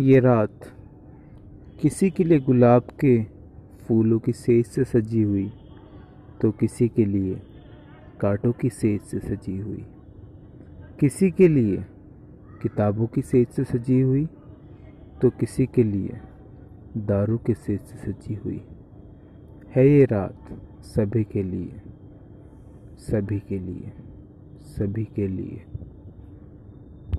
ये रात किसी के लिए गुलाब के फूलों की सेज से सजी हुई तो किसी के लिए कांटों की सेज से सजी हुई। किसी के लिए किताबों की सेज से सजी हुई तो किसी के लिए दारू के सेज से सजी हुई। है ये रात सभी के लिए, सभी के लिए, सभी के लिए।